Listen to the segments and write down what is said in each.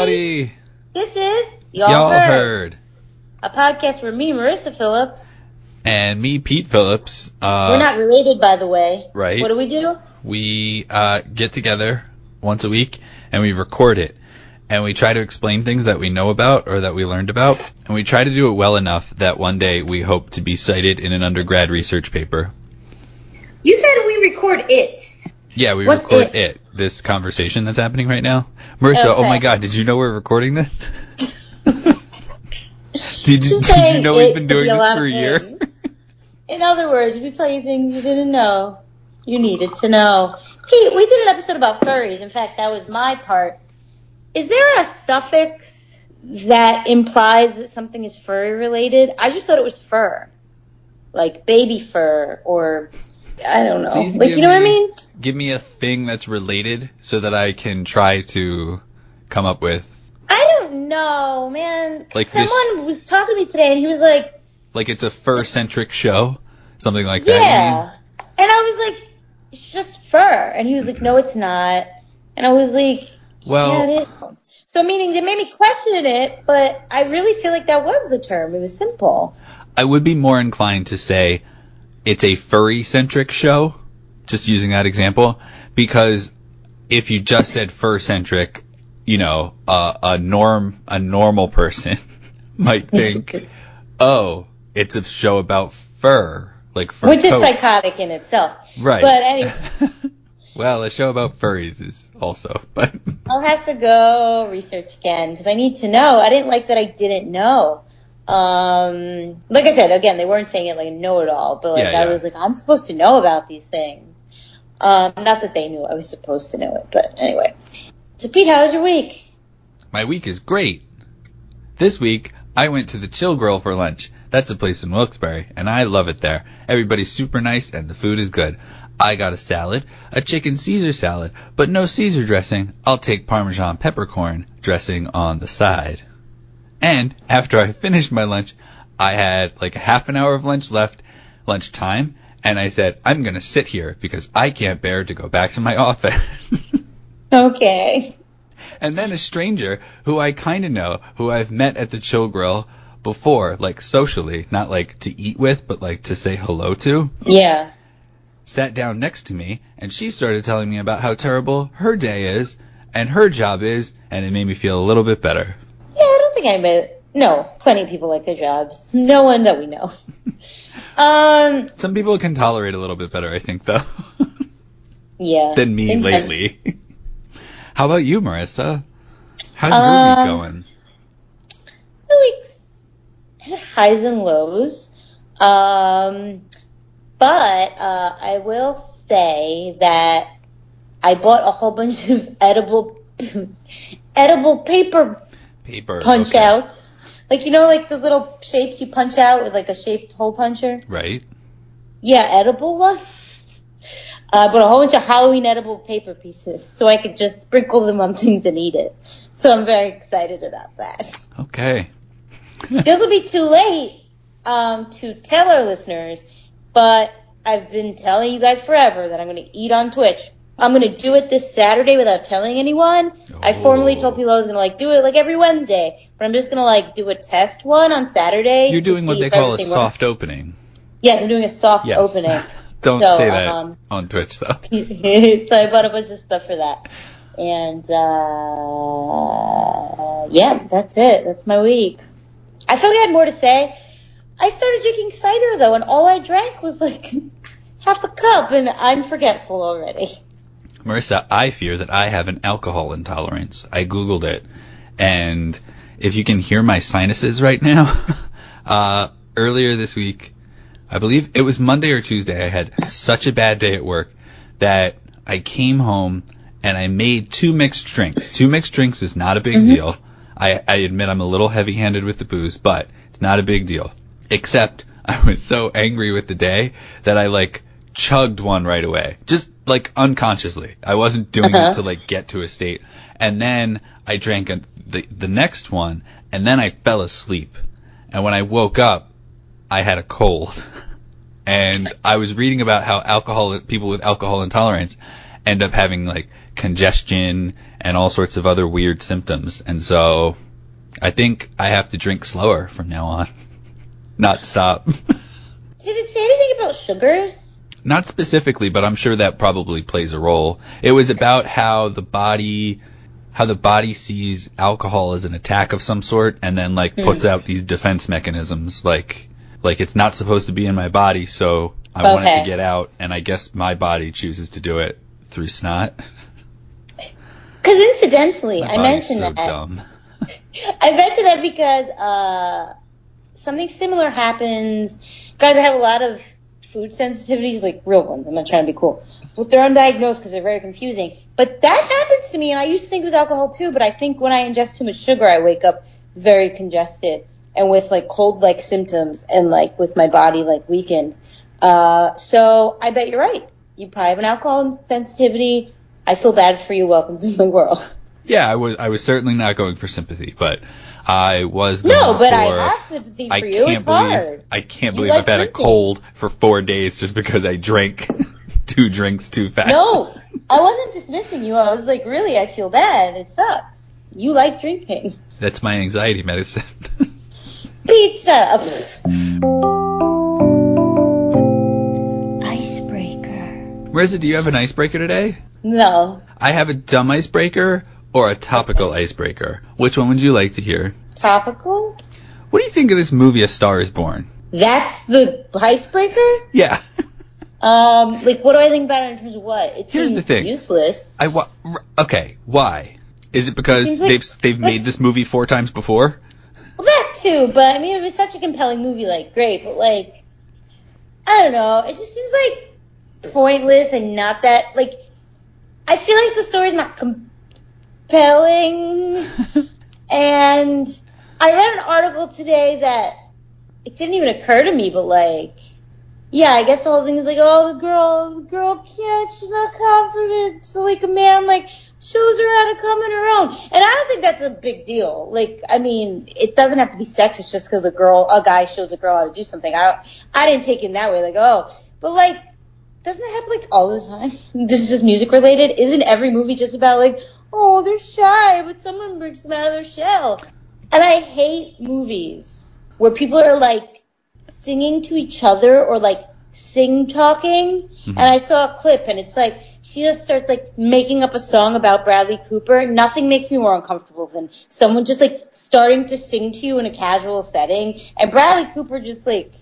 everybody. This is Y'all, Y'all heard, heard. a podcast where me, Marissa Phillips, And me, Pete Phillips. Uh, we're not related, by the way. right. What do we do? we uh, get together once a week and we record it. And we try to explain things that we know about or that we learned about. And we try to do it well enough that one day we hope to be cited in an undergrad research paper. You said we record it. Yeah, we What's record it? it? This conversation that's happening right now. Marissa, oh my god, did you know we're recording this? did, you, did you know we've been doing be this for a year? things. In other words, we tell you things you didn't know, you needed to know. Pete, we did an episode about furries. In fact, that was my part. Is there a suffix that implies that something is furry related? I just thought it was fur. Like baby fur or I don't know. Please like you know what I mean? Give me a thing that's related so that I can try to come up with I don't know, man. Like this- Someone was talking to me today and he was like, like it's a fur centric show, something like that. Yeah. And I was like, it's just fur. And he was like, no, it's not. And I was like, Well- yeah. So meaning they made me question it, but I really feel like that was the term. It was simple. I would be more inclined to say it's a furry centric show, just using that example, because if you just said fur centric, you know, uh, a norm, a normal person might think, oh, it's a show about fur, like fur Which is psychotic in itself. Right. But anyway, well, a show about furries is also, but I'll have to go research again because I need to know. I didn't like that I didn't know. Um, like I said, again, they weren't saying it like a know-it-all, but like Yeah, I yeah. was like, I'm supposed to know about these things. Um, not that they knew I was supposed to know it, but anyway. So Pete, how was your week? my week is great. This week, I went to the Chill Grill for lunch. That's a place in Wilkes-Barre, and I love it there. Everybody's super nice, and the food is good. I got a salad, a chicken Caesar salad, but no Caesar dressing. I'll take Parmesan peppercorn dressing on the side. And after I finished my lunch, I had like a half an hour of lunch left, lunch time, and I said, I'm gonna sit here because I can't bear to go back to my office. Okay. And then a stranger who I kind of know, who I've met at the Chill Grill before, like socially, not like to eat with, but like to say hello to, Yeah. sat down next to me and she started telling me about how terrible her day is and her job is, and it made me feel a little bit better. Yeah, I don't think I met, no, plenty of people like their jobs. No one that we know. um, Some people can tolerate a little bit better, I think, though, yeah. than me lately. how about you, Marissa? How's your Um, week going? the week's highs and lows. Um, but uh, I will say that I bought a whole bunch of edible edible paper Paper. punch okay. outs. Like you know, like those little shapes you punch out with like a shaped hole puncher. Right? Yeah, edible ones. Uh, but a whole bunch of Halloween edible paper pieces, so I could just sprinkle them on things and eat it. So I'm very excited about that. Okay. this will be too late um, to tell our listeners, but I've been telling you guys forever that I'm going to eat on Twitch. I'm going to do it this Saturday without telling anyone. I formally Oh. told people I was to like do it like every Wednesday, but I'm just going to like do a test one on Saturday. You're doing what they call a soft works. opening. Yes, I'm doing a soft Yes. opening. Don't So, say that um, on Twitch, though. so I bought a bunch of stuff for that. And uh yeah, that's it. That's my week. I feel like I had more to say. I started drinking cider though, and all I drank was like half a cup, and I'm forgetful already. Marissa, I fear that I have an alcohol intolerance. I googled it, and if you can hear my sinuses right now, uh, earlier this week, I believe it was Monday or Tuesday, I had such a bad day at work that I came home and I made two mixed drinks. Two mixed drinks is not a big deal. I, I admit I'm a little heavy-handed with the booze, but it's not a big deal. Except I was so angry with the day that I like chugged one right away. Just like unconsciously. I wasn't doing Uh-huh. it to like get to a state. And then I drank a, the, the next one and then I fell asleep. And when I woke up, I had a cold. And I was reading about how alcohol, people with alcohol intolerance, end up having like congestion and all sorts of other weird symptoms. And so I think I have to drink slower from now on, not stop. Did it say anything about sugars? Not specifically, but I'm sure that probably plays a role. It was about how the body, how the body sees alcohol as an attack of some sort, and then like puts Hmm. out these defense mechanisms, like like it's not supposed to be in my body, so I want it to get out, and I guess my body chooses to do it through snot. Because incidentally, My I mentioned so that. dumb. I mentioned that because uh, something similar happens. Guys, I have a lot of food sensitivities, like real ones. I'm not trying to be cool. But they're undiagnosed because they're very confusing. But that happens to me, and I used to think it was alcohol too. But I think when I ingest too much sugar, I wake up very congested and with like cold-like symptoms, and like with my body like weakened. Uh, so I bet you're right. You probably have an alcohol sensitivity. I feel bad for you. Welcome to my world. Yeah, I was I was certainly not going for sympathy, but I was going No, but for, I have sympathy for I you. can't It's believe hard. I can't You believe like I've had a cold for four days just because I drank two drinks too fast. No, I wasn't dismissing you. I was like, really, I feel bad. It sucks. You like drinking. That's my anxiety medicine. Pizza. Icebreaker. Marissa, do you have an icebreaker today? No. I have a dumb icebreaker or a topical icebreaker. Which one would you like to hear? Topical? What do you think of this movie A Star is Born? That's the icebreaker? Yeah. Um, like, what do I think about it in terms of what? It Here's seems the thing. useless. I wa- okay, why? Is it because Seems like- they've they've made this movie four times before? Well, that too, but I mean, it was such a compelling movie, like, great, but like, I don't know, it just seems like pointless and not that, like, I feel like the story's not compelling, and I read an article today that it didn't even occur to me, but like, yeah, I guess the whole thing is like, oh, the girl, the girl can't, she's not confident, so like a man, like, shows her how to come in her own. And I don't think that's a big deal. Like, I mean, it doesn't have to be sexist just because a girl, a guy shows a girl how to do something. I don't, I didn't take it in that way, like, oh, but like, doesn't it happen like all the time? This is just music related. Isn't every movie just about like, oh, they're shy, but someone breaks them out of their shell? And I hate movies where people are like singing to each other or like sing talking. Mm-hmm. And I saw a clip and it's like she just starts like making up a song about Bradley Cooper. Nothing makes me more uncomfortable than someone just like starting to sing to you in a casual setting and Bradley Cooper just like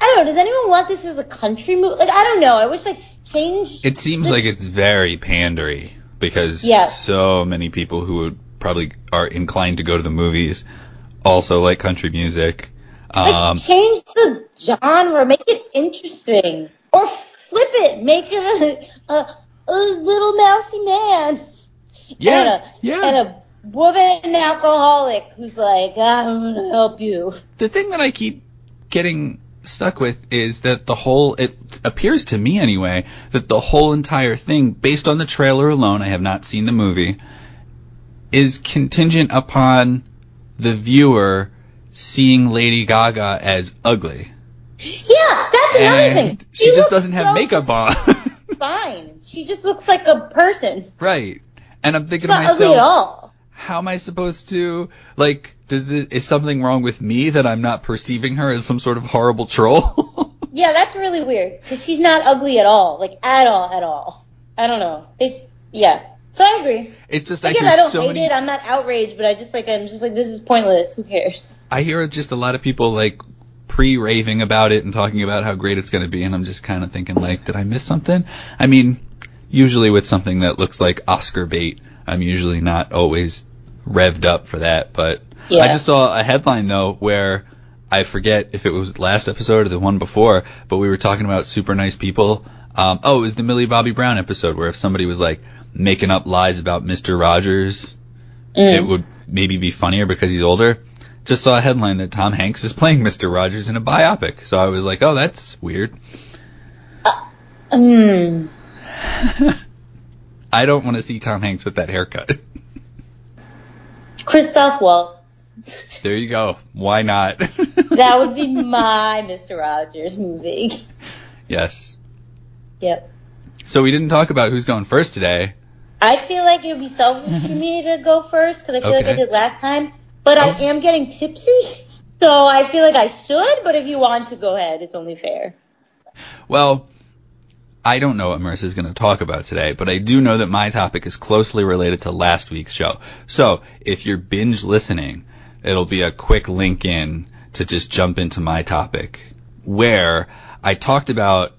I don't know, does anyone want this as a country movie? Like I don't know. I wish like change It seems the- like it's very pandery because Yeah. so many people who would probably are inclined to go to the movies also like country music. Like, Um, change the genre, make it interesting, or flip it, make it a, a, a little mousy man. Yeah, and a, yeah. And a woman alcoholic who's like, I'm gonna help you. the thing that I keep getting stuck with is that the whole it appears to me anyway that the whole entire thing based on the trailer alone I have not seen the movie is contingent upon the viewer seeing Lady Gaga as ugly Yeah, that's another and thing. she, just doesn't have makeup on Fine. She just looks like a person. right and I'm thinking to not ugly at myself all. How am I supposed to like does this, is something wrong with me that I'm not perceiving her as some sort of horrible troll Yeah, that's really weird because she's not ugly at all, like at all, at all. I don't know. They, yeah. So I agree. it's just Again, I I, don't so hate many it. I'm not outraged, but I just like I'm just like this is pointless. Who cares? I hear just a lot of people like pre-raving about it and talking about how great it's going to be, and I'm just kind of thinking like, did I miss something? I mean, usually with something that looks like Oscar bait, I'm usually not always revved up for that. But Yeah. I just saw a headline though where I forget if it was last episode or the one before, but we were talking about super nice people. Um, oh, it was the Millie Bobby Brown episode where if somebody was like making up lies about Mr. Rogers, it would maybe be funnier because he's older. Just saw a headline that Tom Hanks is playing Mr. Rogers in a biopic. So I was like, oh, that's weird. Hmm. I don't want to see Tom Hanks with that haircut. Christoph Waltz. there you go. Why not? that would be my Mr. Rogers movie. yes. Yep. So we didn't talk about who's going first today. I feel like it would be selfish for me to go first because I feel like I did last time. But I Oh. am getting tipsy, so I feel like I should. But if you want to go ahead, it's only fair. Well, I don't know what Marissa's going to talk about today, but I do know that my topic is closely related to last week's show. So if you're binge listening, it'll be a quick link in to just jump into my topic where I talked about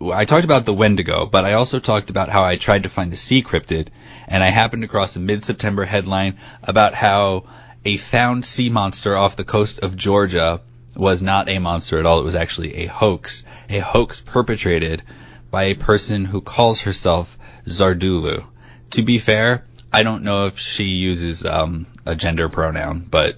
I talked about the Wendigo, but I also talked about how I tried to find a sea cryptid, and I happened across a mid-September headline about how a found sea monster off the coast of Georgia was not a monster at all. It was actually a hoax, a hoax perpetrated by a person who calls herself Zardulu. To be fair, I don't know if she uses um, a gender pronoun, but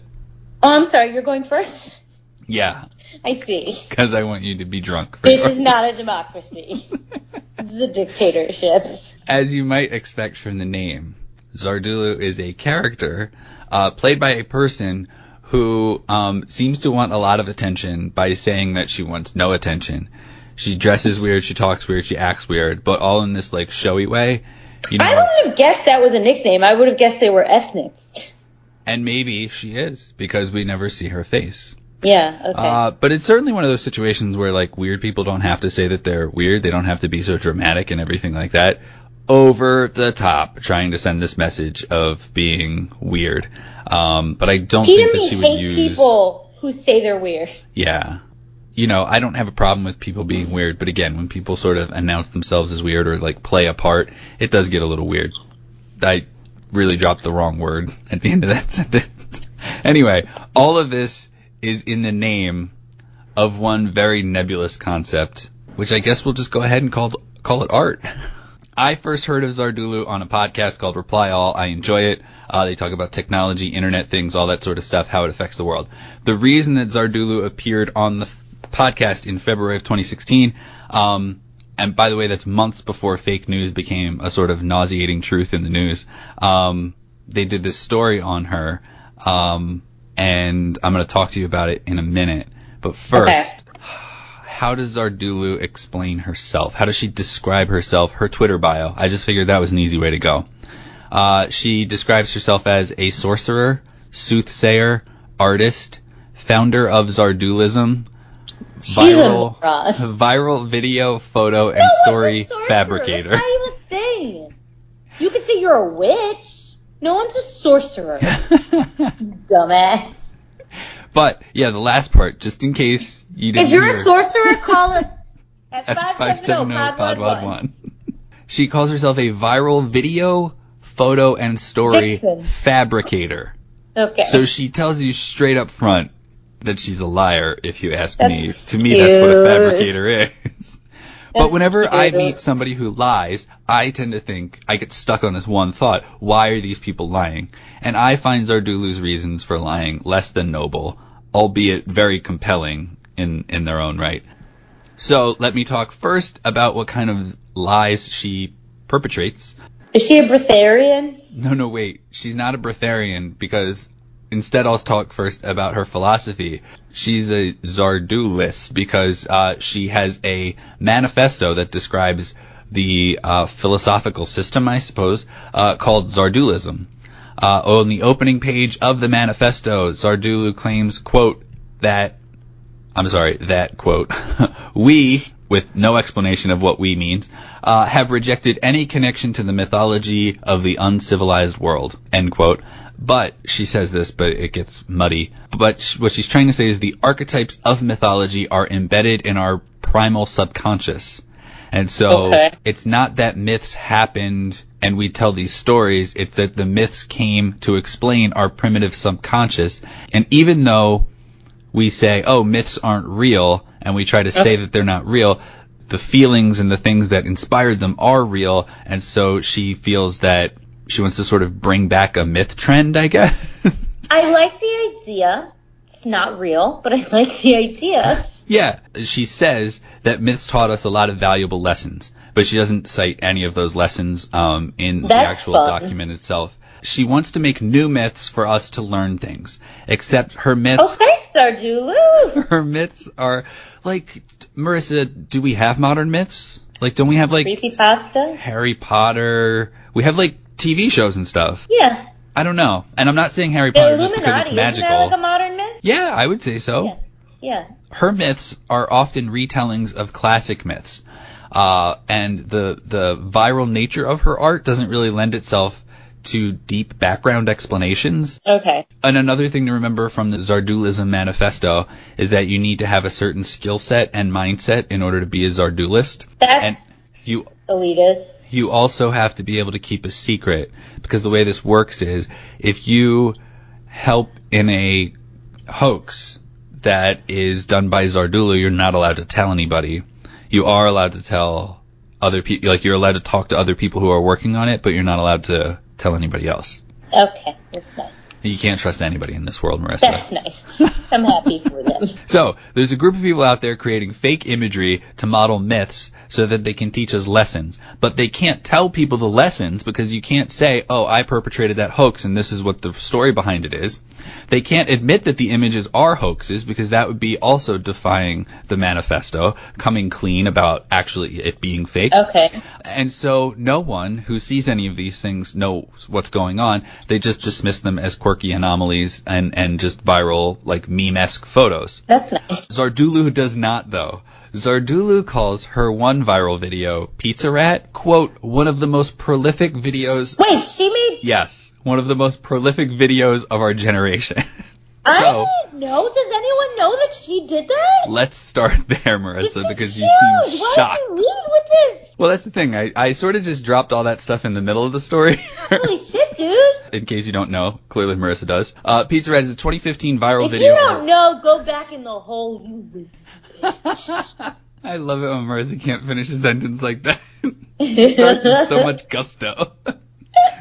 Oh, I'm sorry. You're going first. yeah, I see. because I want you to be drunk. This sure. is not a democracy. this is a dictatorship. As you might expect from the name, Zardulu is a character uh, played by a person who um, seems to want a lot of attention by saying that she wants no attention. She dresses weird, she talks weird, she acts weird, but all in this like showy way. You know, I wouldn't have guessed that was a nickname. I would have guessed they were ethnic. and maybe she is because we never see her face. Yeah. Okay. Uh, but it's certainly one of those situations where like weird people don't have to say that they're weird. They don't have to be so dramatic and everything like that. Over the top, trying to send this message of being weird. Um, but I don't Peter think that she would use. people who say they're weird. Yeah. You know, I don't have a problem with people being weird, but again, when people sort of announce themselves as weird or like play a part, it does get a little weird. I really dropped the wrong word at the end of that sentence. anyway, all of this is in the name of one very nebulous concept, which I guess we'll just go ahead and call call it art. I first heard of Zardulu on a podcast called Reply All. I enjoy it. Uh, they talk about technology, internet things, all that sort of stuff, how it affects the world. The reason that Zardulu appeared on the podcast in February of 2016, um, and by the way, that's months before fake news became a sort of nauseating truth in the news. Um, they did this story on her, um, and I'm going to talk to you about it in a minute. But first, Okay. how does Zardulu explain herself? How does she describe herself? Her Twitter bio. I just figured that was an easy way to go. Uh, she describes herself as a sorcerer, soothsayer, artist, founder of Zardulism, viral, viral video, photo, and No one's a story fabricator. That's not even a thing. You could say you're a witch. No one's a sorcerer. Dumbass. but yeah, the last part, just in case you didn't know. If you're a sorcerer, call us at at 570 570 pod Pod one. One. She calls herself a viral video, photo, and story Vixen. fabricator. Okay. So she tells you straight up front that she's a liar, if you ask That's me. To me, that's what a fabricator is. but whenever I meet somebody who lies, I tend to think, I get stuck on this one thought, why are these people lying? And I find Zardulu's reasons for lying less than noble, albeit very compelling in, in their own right. So let me talk first about what kind of lies she perpetrates. Is she a breatharian? No, no, wait. She's not a Breatharian because instead I'll talk first about her philosophy. She's a Zardulist because uh, she has a manifesto that describes the uh, philosophical system, I suppose, uh, called Zardulism. Uh, on the opening page of the manifesto, Zardulu claims, quote, that I'm sorry, that quote, we, with no explanation of what we means, uh, have rejected any connection to the mythology of the uncivilized world, end quote. But, she says this, but it gets muddy. But what she's trying to say is the archetypes of mythology are embedded in our primal subconscious. And so, Okay. it's not that myths happened and we tell these stories, it's that the myths came to explain our primitive subconscious. And even though we say, oh, myths aren't real, and we try to uh-huh. say that they're not real, the feelings and the things that inspired them are real, and so she feels that she wants to sort of bring back a myth trend, I guess. I like the idea. It's not real, but I like the idea. yeah, she says that myths taught us a lot of valuable lessons, but she doesn't cite any of those lessons um, in the actual fun. document itself. She wants to make new myths for us to learn things, except her myths Okay, Zardulu. her myths are like Marissa. Do we have modern myths? Like, don't we have like Creepy pasta? Harry Potter? We have like TV shows and stuff. Yeah. I don't know. And I'm not saying Harry Potter just because it's isn't magical. that like a modern myth? yeah, I would say so. Yeah. Yeah. her myths are often retellings of classic myths. Uh, and the, the viral nature of her art doesn't really lend itself to deep background explanations. Okay. And another thing to remember from the Zardulism manifesto is that you need to have a certain skill set and mindset in order to be a Zardulist. And you you also have to be able to keep a secret because the way this works is if you help in a hoax that is done by Zardulu, you're not allowed to tell anybody. You are allowed to tell other people, like you're allowed to talk to other people who are working on it, but you're not allowed to tell anybody else. Okay. That's nice. You can't trust anybody in this world, Marissa. That's nice. I'm happy for them. So, there's a group of people out there creating fake imagery to model myths so that they can teach us lessons. But they can't tell people the lessons because you can't say, oh, I perpetrated that hoax and this is what the story behind it is. They can't admit that the images are hoaxes because that would be also defying the manifesto, coming clean about actually it being fake. Okay. And so no one who sees any of these things knows what's going on. They just dismiss them as quirky anomalies and, and just viral, like meme-esque photos. That's nice. Zardulu does not though. Zardulu calls her one viral video, Pizza Rat, quote, one of the most prolific videos, Wait, she made. yes, one of the most prolific videos of our generation. so, I didn't know. Does anyone know that she did that? let's start there, Marissa, because you seem Why shocked. did you lead with this? Well, that's the thing. I, I sort of just dropped all that stuff in the middle of the story. Holy shit, dude. in case you don't know, clearly Marissa does. Uh, Pizza Rat is a 2015 viral If video. you don't know, go back in the hole you. I love it when Marissa can't finish a sentence like that. she Starts with so much gusto.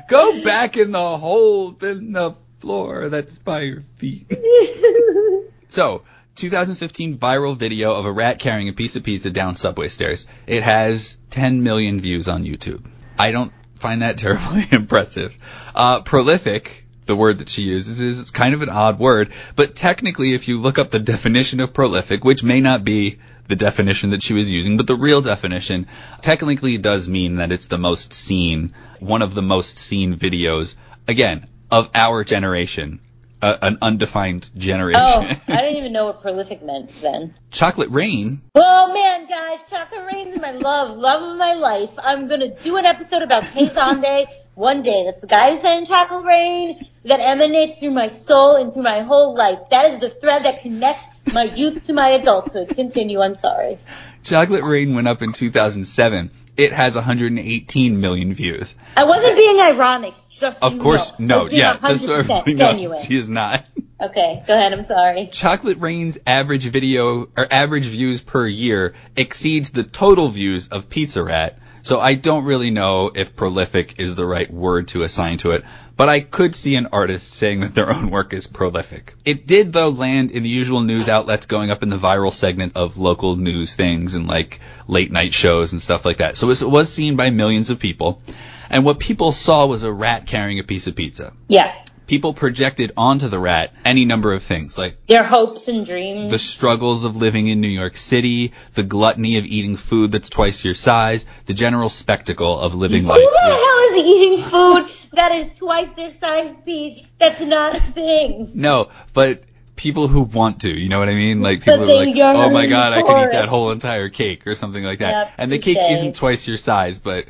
Go back in the hole in the floor that's by your feet. So, 2015 viral video of a rat carrying a piece of pizza down subway stairs. It has 10 million views on YouTube. I don't find that terribly impressive. Uh, prolific, the word that she uses, is kind of an odd word, but technically if you look up the definition of prolific, which may not be the definition that she was using, but the real definition technically does mean that it's the most seen, one of the most seen videos, again, of our generation. Uh, an undefined generation. Oh, I didn't even know what prolific meant then. Chocolate Rain. Oh man, guys, Chocolate Rain's my love, love of my life. I'm gonna do an episode about Tay Zonday one day. That's the guy who sang Chocolate Rain that emanates through my soul and through my whole life. That is the thread that connects my youth to my adulthood. Continue, I'm sorry. Chocolate Rain went up in 2007. It has 118 million views. I wasn't being ironic, just Of course, know. No, yeah, just so genuine. she is not. Okay, go ahead, I'm sorry. Chocolate Rain's average video or average views per year exceeds the total views of Pizza Rat. So I don't really know if prolific is the right word to assign to it, but I could see an artist saying that their own work is prolific. It did though land in the usual news outlets going up in the viral segment of local news things and like late night shows and stuff like that. So it was seen by millions of people. And what people saw was a rat carrying a piece of pizza. Yeah, People projected onto the rat any number of things, like their hopes and dreams. the struggles of living in New York City, the gluttony of eating food that's twice your size, the general spectacle of living life Who the hell is eating food that is twice their size, Pete? That's not a thing. No, but people who want to, you know what I mean? Like people who are like, oh my god, I could eat that whole entire cake or something like that. Yep, and the cake isn't twice your size, but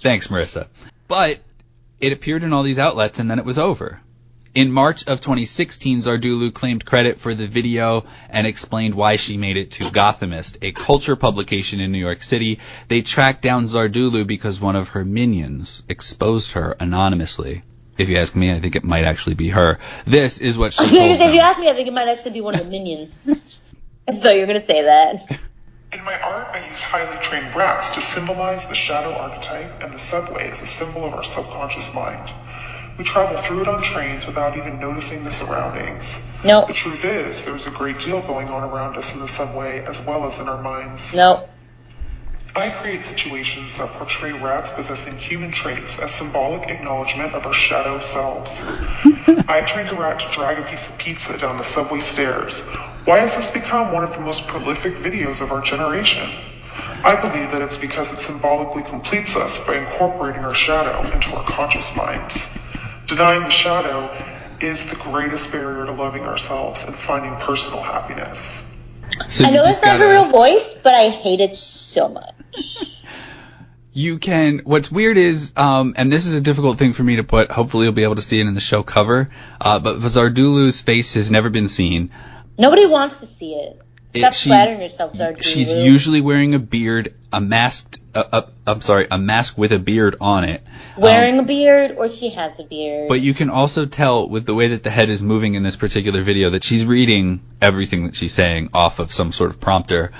thanks, Marissa. But it appeared in all these outlets and then it was over. In March of 2016, Zardulu claimed credit for the video and explained why she made it to Gothamist, a culture publication in New York City. They tracked down Zardulu because one of her minions exposed her anonymously. If you ask me, I think it might actually be her. This is what she told if you ask me, I think it might actually be one of the minions. so you're gonna say that. In my art, I use highly trained rats to symbolize the shadow archetype and the subway as a symbol of our subconscious mind. We travel through it on trains without even noticing the surroundings. Nope. The truth is, there's a great deal going on around us in the subway as well as in our minds. Nope. I create situations that portray rats possessing human traits as symbolic acknowledgement of our shadow selves. I trained a rat to drag a piece of pizza down the subway stairs. Why has this become one of the most prolific videos of our generation? I believe that it's because it symbolically completes us by incorporating our shadow into our conscious minds. Denying the shadow is the greatest barrier to loving ourselves and finding personal happiness. So I know it's not her gotta- real voice, but I hate it so much. you can what's weird is um and this is a difficult thing for me to put hopefully you'll be able to see it in the show cover uh but Zardulu's face has never been seen Nobody wants to see it. Stop she- flattering yourself, she's usually wearing a beard a masked uh, uh, i'm sorry a mask with a beard on it Um, wearing a beard or she has a beard. but you can also tell with the way that the head is moving in this particular video that she's reading everything that she's saying off of some sort of prompter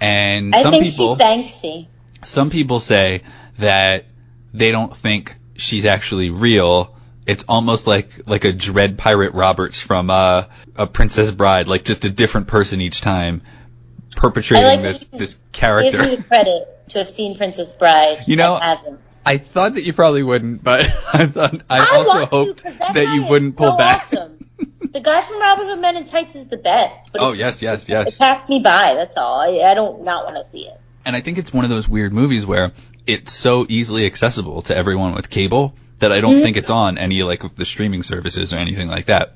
and I some think people she's Banksy. some people say that they don't think she's actually real. It's almost like like a Dread Pirate Roberts from uh, a Princess Bride, like just a different person each time perpetrating like this that this Give me character. the credit to have seen Princess Bride. You know, I haven't. I thought that you probably wouldn't, but I thought I, I also hoped to, 'cause that, you wouldn't so pull back. Awesome. the guy from Robin Hood Men in Tights is the best. But Oh, yes, yes, yes. It passed me by. That's all. I, I don't not want to see it. And I think it's one of those weird movies where it's so easily accessible to everyone with cable that I don't Mm-hmm. think it's on any like of the streaming services or anything like that.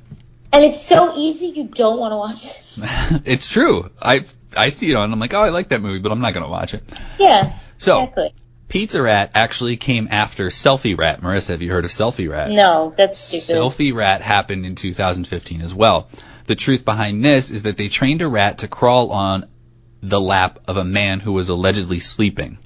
And it's so easy. You don't want to watch it. it's true. I I see it on. I'm like, oh, I like that movie, but I'm not gonna watch it. Yeah. So, Exactly. Pizza Rat actually came after Selfie Rat. Marissa, have you heard of Selfie Rat? No, that's stupid. Selfie Rat happened in 2015 as well. The truth behind this is that they trained a rat to crawl on the lap of a man who was allegedly sleeping.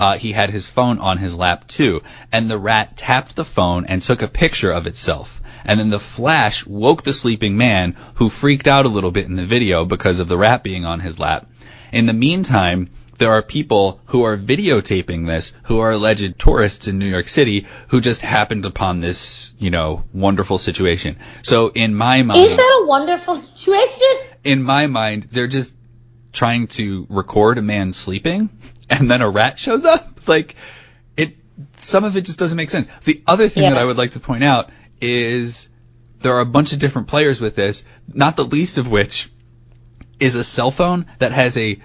Uh, he had his phone on his lap too, and the rat tapped the phone and took a picture of itself. And then the flash woke the sleeping man, who freaked out a little bit in the video because of the rat being on his lap. In the meantime, there are people who are videotaping this, who are alleged tourists in New York City, who just happened upon this, you know, wonderful situation. So in my mind, Is that a wonderful situation? in my mind, they're just trying to record a man sleeping, and then a rat shows up. Like it, some of it just doesn't make sense. The other thing Yeah. that I would like to point out is there are a bunch of different players with this, not the least of which is a cell phone that has a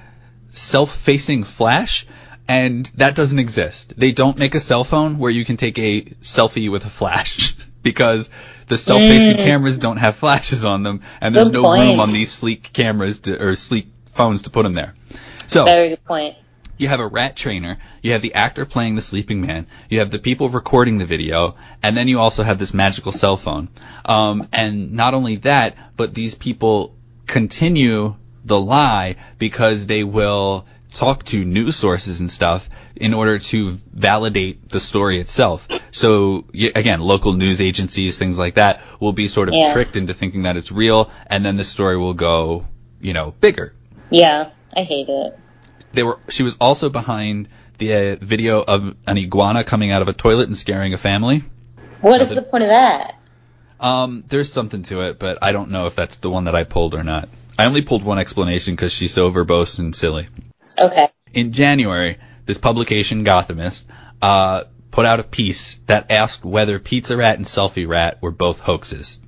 self-facing flash. And that doesn't exist. They don't make a cell phone where you can take a selfie with a flash because the self-facing mm. cameras don't have flashes on them, and there's Good no point. room on these sleek cameras to, or sleek phones to put them there. So Very good point. You have a rat trainer, you have the actor playing the sleeping man, you have the people recording the video, and then you also have this magical cell phone. Um, and not only that, but these people continue the lie because they will talk to news sources and stuff in order to validate the story itself. So again, local news agencies, things like that, will be sort of Yeah. tricked into thinking that it's real, and then the story will go, you know, bigger Yeah, I hate it. They were she was also behind the uh, video of an iguana coming out of a toilet and scaring a family. What is the point of that? Um, there's something to it, but I don't know if that's the one that I pulled or not. I only pulled one explanation because she's so verbose and silly. Okay. In January, this publication, Gothamist, uh, put out a piece that asked whether Pizza Rat and Selfie Rat were both hoaxes.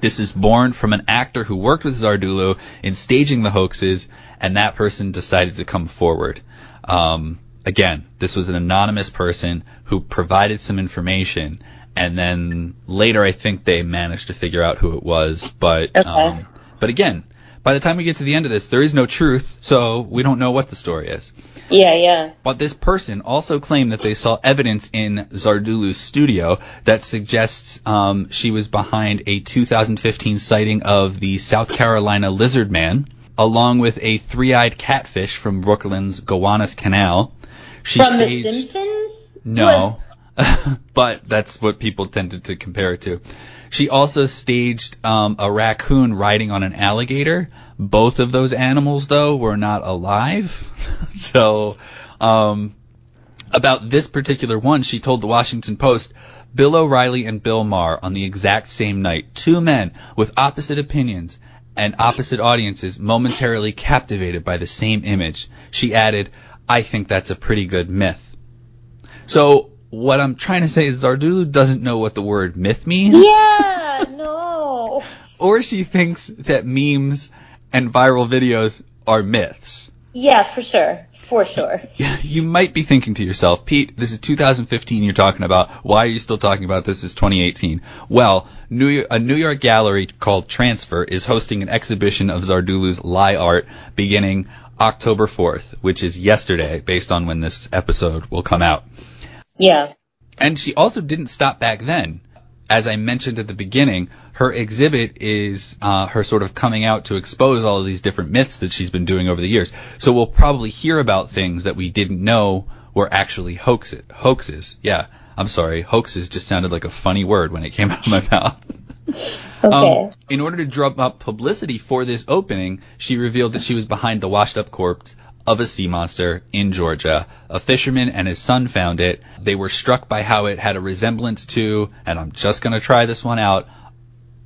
This is born from an actor who worked with Zardulu in staging the hoaxes, and that person decided to come forward. Um, again, this was an anonymous person who provided some information, and then later I think they managed to figure out who it was. But Okay. um, but again, by the time we get to the end of this, there is no truth, so we don't know what the story is. Yeah, yeah. But this person also claimed that they saw evidence in Zardulu's studio that suggests um, she was behind a 2015 sighting of the South Carolina lizard man, along with a three-eyed catfish from Brooklyn's Gowanus Canal. She From The Simpsons? no. but that's what people tended to compare it to. She also staged um, a raccoon riding on an alligator. Both of those animals, though, were not alive. so, um, about this particular one, she told the Washington Post, Bill O'Reilly and Bill Maher on the exact same night, two men with opposite opinions and opposite audiences momentarily captivated by the same image. She added, I think that's a pretty good myth. So what I'm trying to say is Zardulu doesn't know what the word myth means, Yeah, no. or she thinks that memes and viral videos are myths. Yeah, for sure. For sure. You might be thinking to yourself, Pete, this is 2015 you're talking about. Why are you still talking about this as 2018? Well, New York, a New York gallery called Transfer is hosting an exhibition of Zardulu's lie art beginning October 4th, which is yesterday, based on when this episode will come out. Yeah. And she also didn't stop back then. As I mentioned at the beginning, her exhibit is uh, her sort of coming out to expose all of these different myths that she's been doing over the years. So we'll probably hear about things that we didn't know were actually hoaxes. Hoaxes. Yeah. I'm sorry. Hoaxes just sounded like a funny word when it came out of my mouth. Okay. Um, in order to drum up publicity for this opening, she revealed that she was behind the washed up corpse of a sea monster in Georgia. A fisherman and his son found it. They were struck by how it had a resemblance to, and I'm just going to try this one out,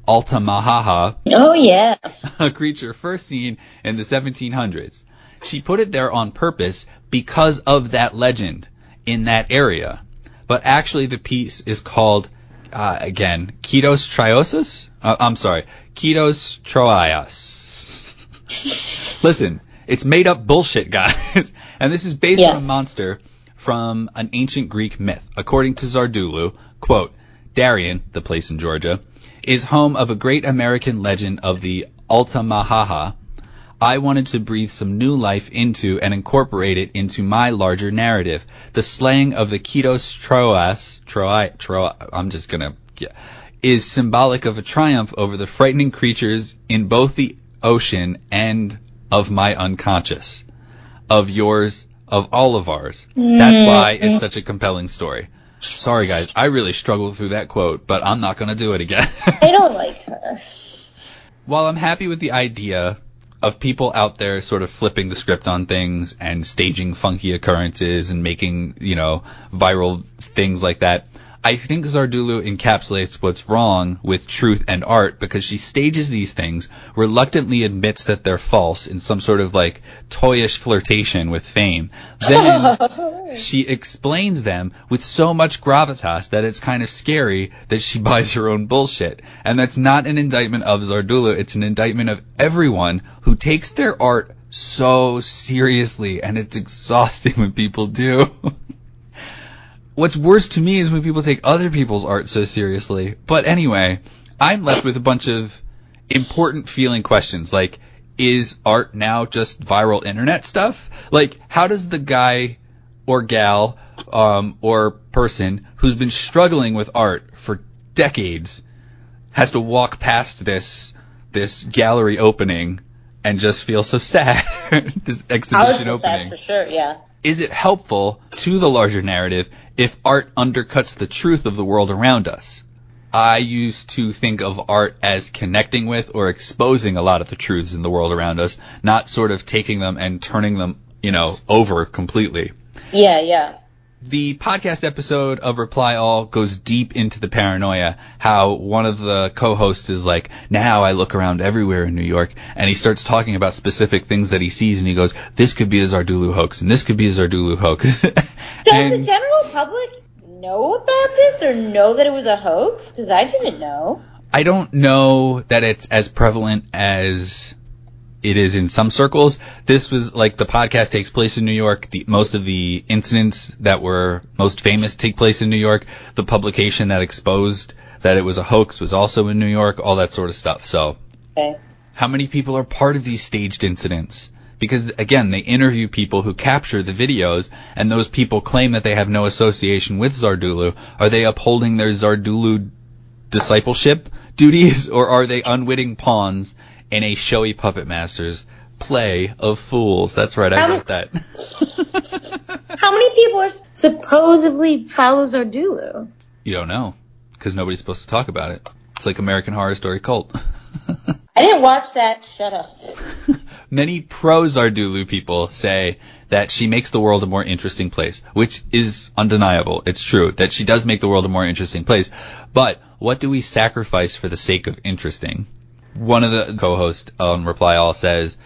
Altamahaha, oh yeah. a creature first seen in the 1700s. She put it there on purpose because of that legend in that area. But actually the piece is called, uh, again, Ketos Triosis? Uh, I'm sorry, Ketos Troias. Listen, it's made up bullshit, guys. and this is based Yeah. on a monster from an ancient Greek myth. According to Zardulu, quote, Darien, the place in Georgia, is home of a great American legend of the Altamahaha. I wanted to breathe some new life into and incorporate it into my larger narrative. The slaying of the Ketos Troas, Troi, Troi, I'm just gonna, yeah, is symbolic of a triumph over the frightening creatures in both the ocean and of my unconscious. Of yours, of all of ours. Mm. That's why it's such a compelling story. Sorry guys, I really struggled through that quote, but I'm not gonna do it again. I don't like her. While I'm happy with the idea of people out there sort of flipping the script on things and staging funky occurrences and making, you know, viral things like that, I think Zardulu encapsulates what's wrong with truth and art because she stages these things, reluctantly admits that they're false in some sort of like toyish flirtation with fame. Then she explains them with so much gravitas that it's kind of scary that she buys her own bullshit. And that's not an indictment of Zardulu, it's an indictment of everyone who takes their art so seriously and it's exhausting when people do. What's worse to me is when people take other people's art so seriously. But anyway, I'm left with a bunch of important feeling questions like, is art now just viral internet stuff? Like, how does the guy or gal um, or person who's been struggling with art for decades has to walk past this this gallery opening and just feel so sad? this exhibition I was so sad opening for sure. Yeah. is it helpful to the larger narrative if art undercuts the truth of the world around us? I used to think of art as connecting with or exposing a lot of the truths in the world around us, not sort of taking them and turning them, you know, over completely. Yeah. Yeah. The podcast episode of Reply All goes deep into the paranoia. How one of the co-hosts is like, now I look around everywhere in New York, and he starts talking about specific things that he sees, and he goes, this could be a Zardulu hoax, and this could be a Zardulu hoax. Does And- the general public know about this or know that it was a hoax? Because I didn't know. I don't know that it's as prevalent as it is in some circles. This was like the podcast takes place in New York. The, most of the incidents that were most famous take place in New York. The publication that exposed that it was a hoax was also in New York. All that sort of stuff. So, Okay. how many people are part of these staged incidents? Because again, they interview people who capture the videos, and those people claim that they have no association with Zardulu. Are they upholding their Zardulu discipleship duties, or are they unwitting pawns in a showy puppet master's play of fools? That's right, I How- wrote that. How many people are supposedly follow Zardulu? you don't know, because nobody's supposed to talk about it. It's like American Horror Story cult. I didn't watch that. Shut up. Many pro Zardulu people say that she makes the world a more interesting place, which is undeniable. It's true that she does make the world a more interesting place. But what do we sacrifice for the sake of interesting? One of the co-hosts on Reply All says,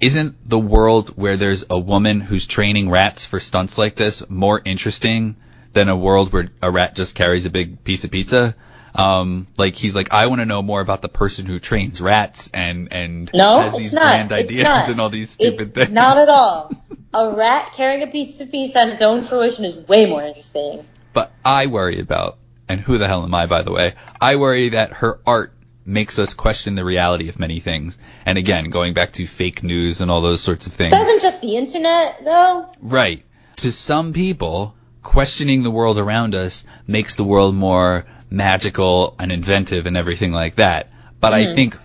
isn't the world where there's a woman who's training rats for stunts like this more interesting than a world where a rat just carries a big piece of pizza? Um, like he's like, I want to know more about the person who trains rats and and No, has these not. ideas and all these stupid It- things. Not at all. A rat carrying a pizza piece on its own fruition is way more interesting. But I worry about, and who the hell am I, by the way? I worry that her art makes us question the reality of many things. And again, going back to fake news and all those sorts of things. Doesn't just the internet though? Right. To some people, questioning the world around us makes the world more magical and inventive and everything like that. But I mm-hmm. think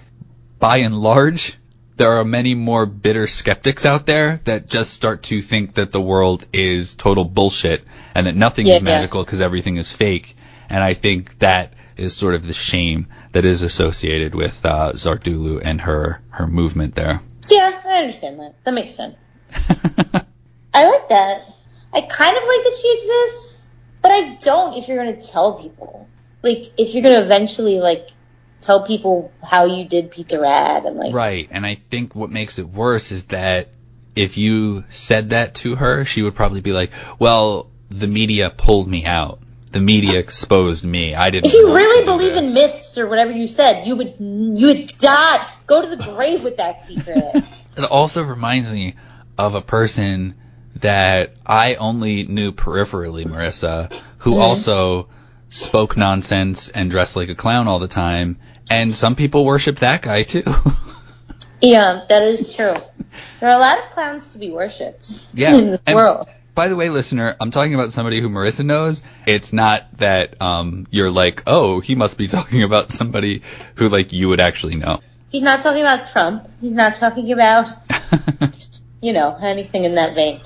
by and large, there are many more bitter skeptics out there that just start to think that the world is total bullshit and that nothing Yeah, is magical because everything is fake. And I think that is sort of the shame that is associated with uh, Zardulu and her her movement there. Yeah, I understand that. That makes sense. I like that. I kind of like that she exists, but I don't if you're gonna tell people. Like, if you're gonna eventually, like, tell people how you did Pizza Rat and, like, Right, and I think what makes it worse is that if you said that to her, she would probably be like, "Well, the media pulled me out. The media exposed me. I didn't." If you really believe in myths or whatever you said, you would you would die. Go to the grave with that secret. It also reminds me of a person that I only knew peripherally, Marissa, who Mm-hmm. also spoke nonsense and dressed like a clown all the time, and some people worship that guy too. yeah, that is true. There are a lot of clowns to be worshipped Yeah, in this and- world. By the way, listener, I'm talking about somebody who Marissa knows. It's not that um, you're like, oh, he must be talking about somebody who like you would actually know. He's not talking about Trump. He's not talking about, you know, anything in that vein.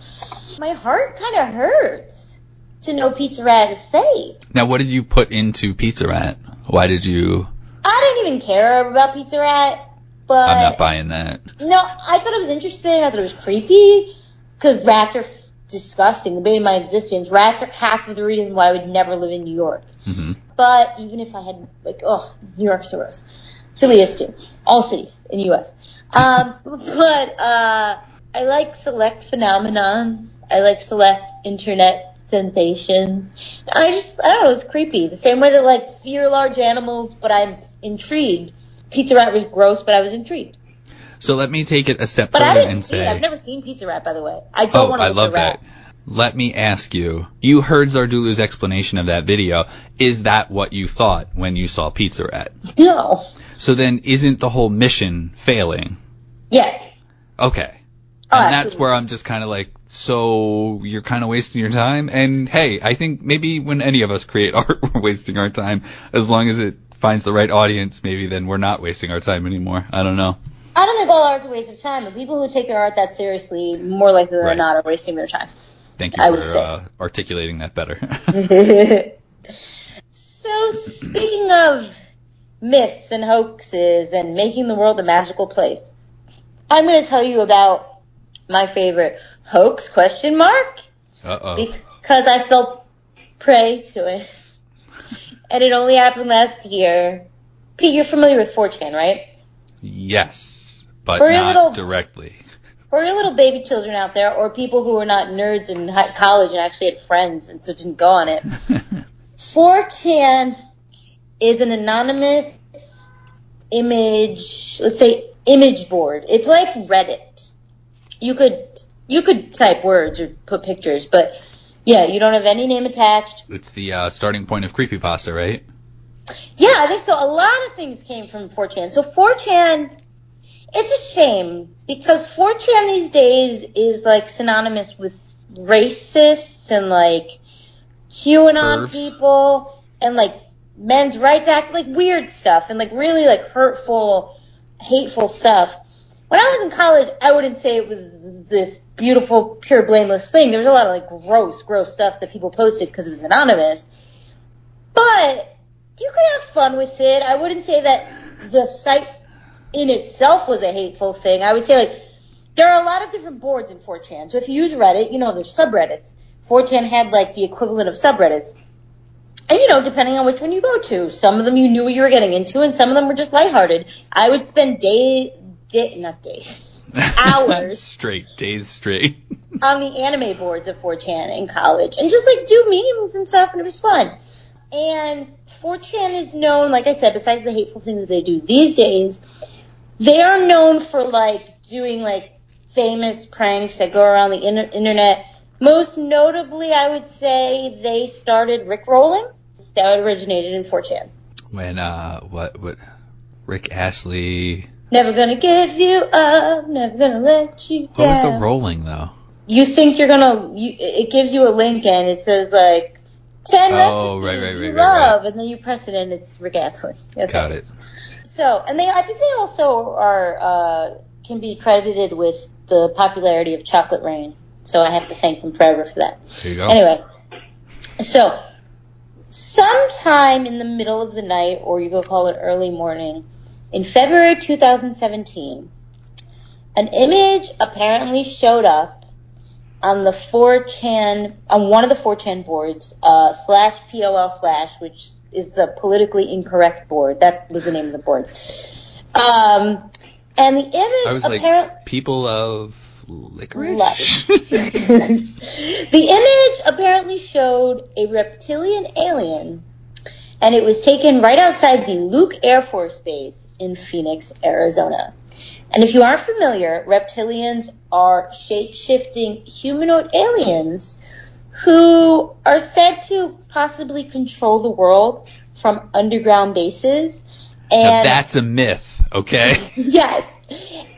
My heart kind of hurts to know Pizza Rat is fake. now, what did you put into Pizza Rat? Why did you? I didn't even care about Pizza Rat, but I'm not buying that. No, I thought it was interesting. I thought it was creepy because rats are disgusting. The bane of my existence. Rats are half of the reason why I would never live in New York. hmm But even if I had, like, oh, New York's the worst. Philly is too. All cities in the U.S. Um, but uh, I like select phenomenons. I like select internet sensations. I just, I don't know, it's creepy. The same way that, like, fear large animals, but I'm intrigued. Pizza Rat was gross, but I was intrigued. So let me take it a step But I further didn't and see it. say, I've never seen Pizza Rat, by the way. I don't oh, want to I love the rat. that. Let me ask you, you heard Zardulu's explanation of that video. Is that what you thought when you saw Pizza Rat? No. So then isn't the whole mission failing? Yes. Okay. Oh, and that's where I'm just kind of like, so you're kind of wasting your time. And hey, I think maybe when any of us create art, we're wasting our time. As long as it finds the right audience, maybe then we're not wasting our time anymore. I don't know. I don't think all art's a waste of time, but people who take their art that seriously, more likely than Right. not, are wasting their time. Thank you I for uh, articulating that better. so, speaking of myths and hoaxes and making the world a magical place, I'm going to tell you about my favorite hoax question mark uh oh. because I fell prey to it. And it only happened last year. Pete, you're familiar with 4chan, right? Yes, but For your not little- directly. For your little baby children out there, or people who are not nerds in hi- college and actually had friends and so didn't go on it, 4chan is an anonymous image, let's say image board. It's like Reddit. You could you could type words or put pictures, but yeah, you don't have any name attached. it's the uh, starting point of creepypasta, right? Yeah, I think so. A lot of things came from 4chan. So 4chan, it's a shame because 4chan these days is like synonymous with racists and like QAnon Pervs. people and like men's rights act, like weird stuff and like really like hurtful, hateful stuff. When I was in college, I wouldn't say it was this beautiful, pure, blameless thing. There was a lot of like gross, gross stuff that people posted because it was anonymous. But you could have fun with it. I wouldn't say that the site in itself was a hateful thing. I would say like there are a lot of different boards in 4chan. So if you use Reddit, you know there's subreddits. 4chan had like the equivalent of subreddits. And you know, depending on which one you go to, some of them you knew what you were getting into, and some of them were just lighthearted. I would spend day, day, not days, Hours. straight, days straight. on the anime boards of 4chan in college and just like do memes and stuff and it was fun. And 4chan is known, like I said, besides the hateful things that they do these days, they are known for like doing like famous pranks that go around the inter- internet. Most notably, I would say they started Rick rolling. That originated in 4chan. When uh, what what Rick Astley. Never gonna give you up, never gonna let you down. What was the rolling though? You think you're gonna, you, it gives you a link and it says like, 10 Oh, recipes right, right, you right, right, love, and then you press it and it's Rick Astley. Okay. Got it. So, and they, I think they also are, uh, can be credited with the popularity of Chocolate Rain. So I have to thank them forever for that. There you go. Anyway, so sometime in the middle of the night, or you could call it early morning, in February 2017, an image apparently showed up on the 4chan, on one of the 4chan boards, uh, slash POL slash, which is the politically incorrect board. That was the name of the board. Um, and the image I was apparently. like, people of licorice. The image apparently showed a reptilian alien, and it was taken right outside the Luke Air Force Base in Phoenix, Arizona. And if you aren't familiar, reptilians are shape-shifting humanoid aliens who are said to possibly control the world from underground bases. Now And that's a myth, okay? Yes.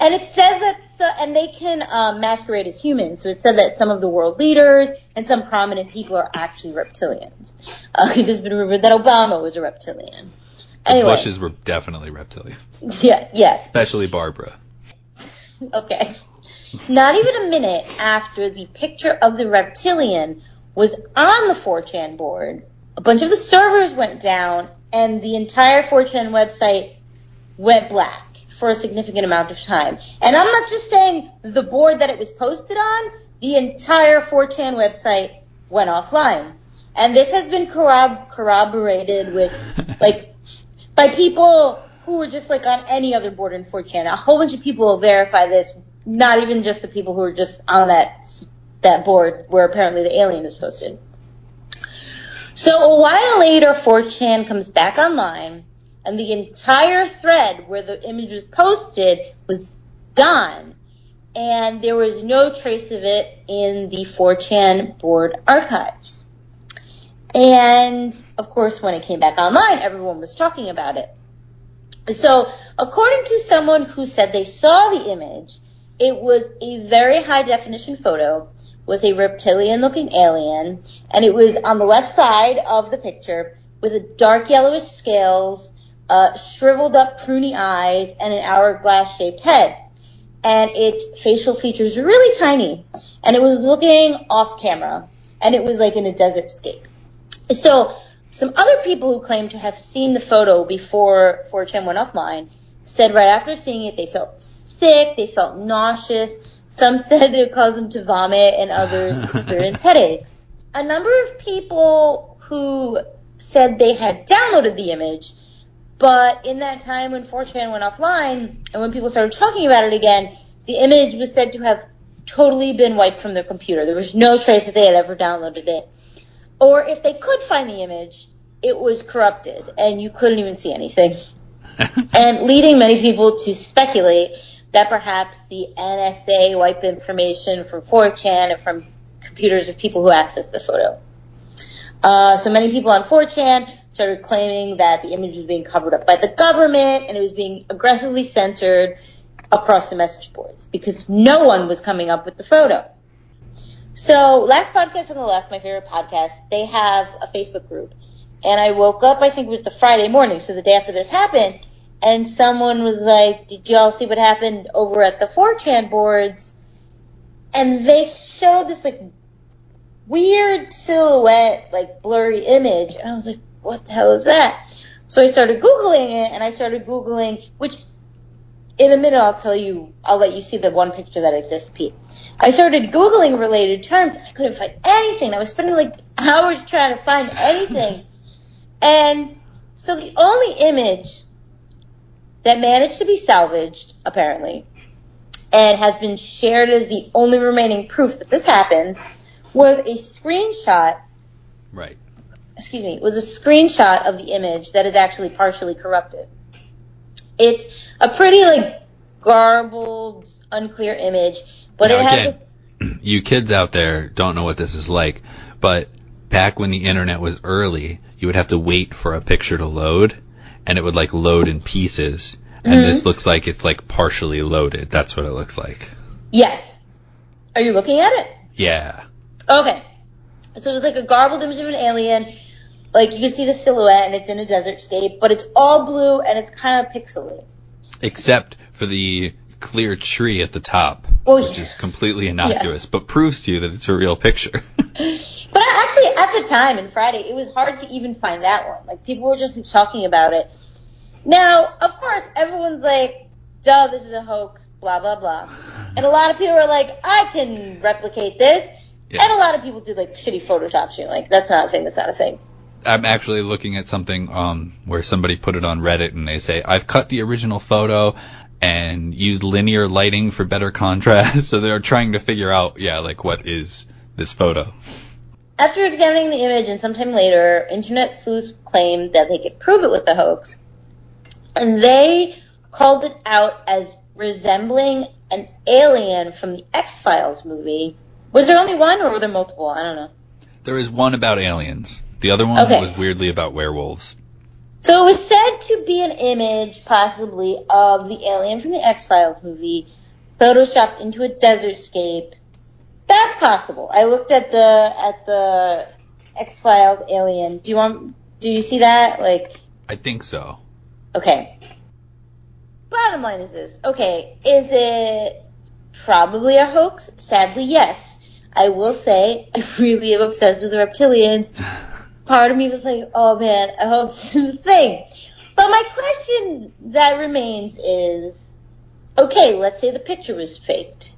And it says that, so, and they can um, masquerade as humans. So it said that some of the world leaders and some prominent people are actually reptilians. Uh, it has been rumored that Obama was a reptilian. The Anyway, Bushes were definitely reptilian, yeah, yes, especially Barbara. okay. Not even a minute after the picture of the reptilian was on the 4chan board, a bunch of the servers went down and the entire 4chan website went black for a significant amount of time. And I'm not just saying the board that it was posted on, the entire 4chan website went offline. And this has been corrob- corroborated with, like, by people who were just like on any other board in 4chan. A whole bunch of people will verify this, not even just the people who were just on that, that board where apparently the alien was posted. So a while later, 4chan comes back online, and the entire thread where the image was posted was gone, and there was no trace of it in the 4chan board archives. And of course, when it came back online, everyone was talking about it. So, according to someone who said they saw the image, it was a very high definition photo with a reptilian looking alien, and it was on the left side of the picture with a dark yellowish scales, uh, shriveled up pruny eyes, and an hourglass shaped head. And its facial features were really tiny, and it was looking off camera, and it was like in a desert scape. So, some other people who claim to have seen the photo before 4chan went offline said right after seeing it they felt sick, they felt nauseous. Some said it caused them to vomit, and others experienced headaches. A number of people who said they had downloaded the image, but in that time when 4chan went offline and when people started talking about it again, the image was said to have totally been wiped from their computer. There was no trace that they had ever downloaded it. Or if they could find the image, it was corrupted and you couldn't even see anything. and leading many people to speculate that perhaps the NSA wiped information from 4chan and from computers of people who accessed the photo. Uh, so many people on 4chan started claiming that the image was being covered up by the government and it was being aggressively censored across the message boards because no one was coming up with the photo. So last podcast on the left, my favorite podcast, they have a Facebook group. And I woke up, I think it was the Friday morning, so the day after this happened, and someone was like, did y'all see what happened over at the 4chan boards? And they showed this like weird silhouette, like blurry image. And I was like, what the hell is that? So I started Googling it and I started Googling, which in a minute I'll tell you, I'll let you see the one picture that exists, Pete. I started Googling related terms and I couldn't find anything. I was spending like hours trying to find anything. And so the only image that managed to be salvaged, apparently, and has been shared as the only remaining proof that this happened, was a screenshot Right. excuse me, was a screenshot of the image that is actually partially corrupted. It's a pretty like garbled, unclear image, but Now, it has. again, you kids out there don't know what this is like, but back when the internet was early, you would have to wait for a picture to load, and it would like load in pieces. And Mm-hmm. this looks like it's like partially loaded. That's what it looks like. yes. Are you looking at it? Yeah. Okay. So it was like a garbled image of an alien. Like you can see the silhouette and it's in a desert scape, but it's all blue and it's kind of pixely. Except for the clear tree at the top, Well, which yeah. is completely innocuous, but proves to you that it's a real picture. But actually, at the time in Friday, it was hard to even find that one. Like people were just talking about it. Now, of course, everyone's like, "Duh, this is a hoax." Blah blah blah. And a lot of people are like, "I can replicate this." Yeah. And a lot of people did like shitty Photoshop shooting. Like that's not a thing. That's not a thing. I'm actually looking at something um, where somebody put it on Reddit and they say, I've cut the original photo and used linear lighting for better contrast. so they're trying to figure out, yeah, like what is this photo? After examining the image and sometime later, internet sleuths claimed that they could prove it was a hoax. And they called it out as resembling an alien from the X-Files movie. Was there only one or were there multiple? I don't know. There is one about aliens. The other one Okay. was weirdly about werewolves. So it was said to be an image, possibly, of the alien from the X-Files movie, photoshopped into a desert scape. That's possible. I looked at the at the X-Files alien. Do you want? Do you see that? Like, I think so. Okay. Bottom line is this. Okay, is it probably a hoax? Sadly, yes. I will say I really am obsessed with the reptilians. Part of me was like, oh man, I hope this is a thing. But my question that remains is, okay, let's say the picture was faked.